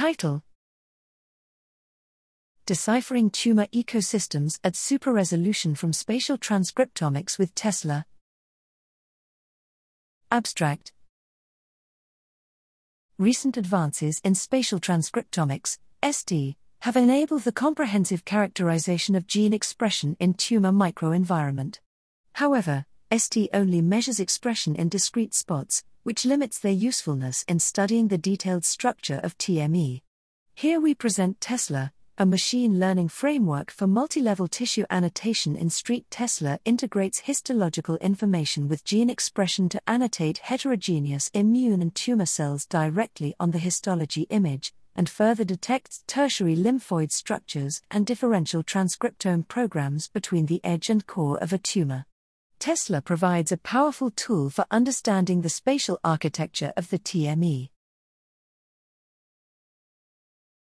Title Deciphering Tumor Ecosystems at Super Resolution from Spatial Transcriptomics with Tesla. Abstract Recent advances in spatial transcriptomics, ST, have enabled the comprehensive characterization of gene expression in tumor microenvironment. However, ST only measures expression in discrete spots, which limits their usefulness in studying the detailed structure of TME. Here we present Tesla, a machine learning framework for multi-level tissue annotation in Street Tesla integrates histological information with gene expression to annotate heterogeneous immune and tumor cells directly on the histology image, and further detects tertiary lymphoid structures and differential transcriptome programs between the edge and core of a tumor. Tesla provides a powerful tool for understanding the spatial architecture of the TME.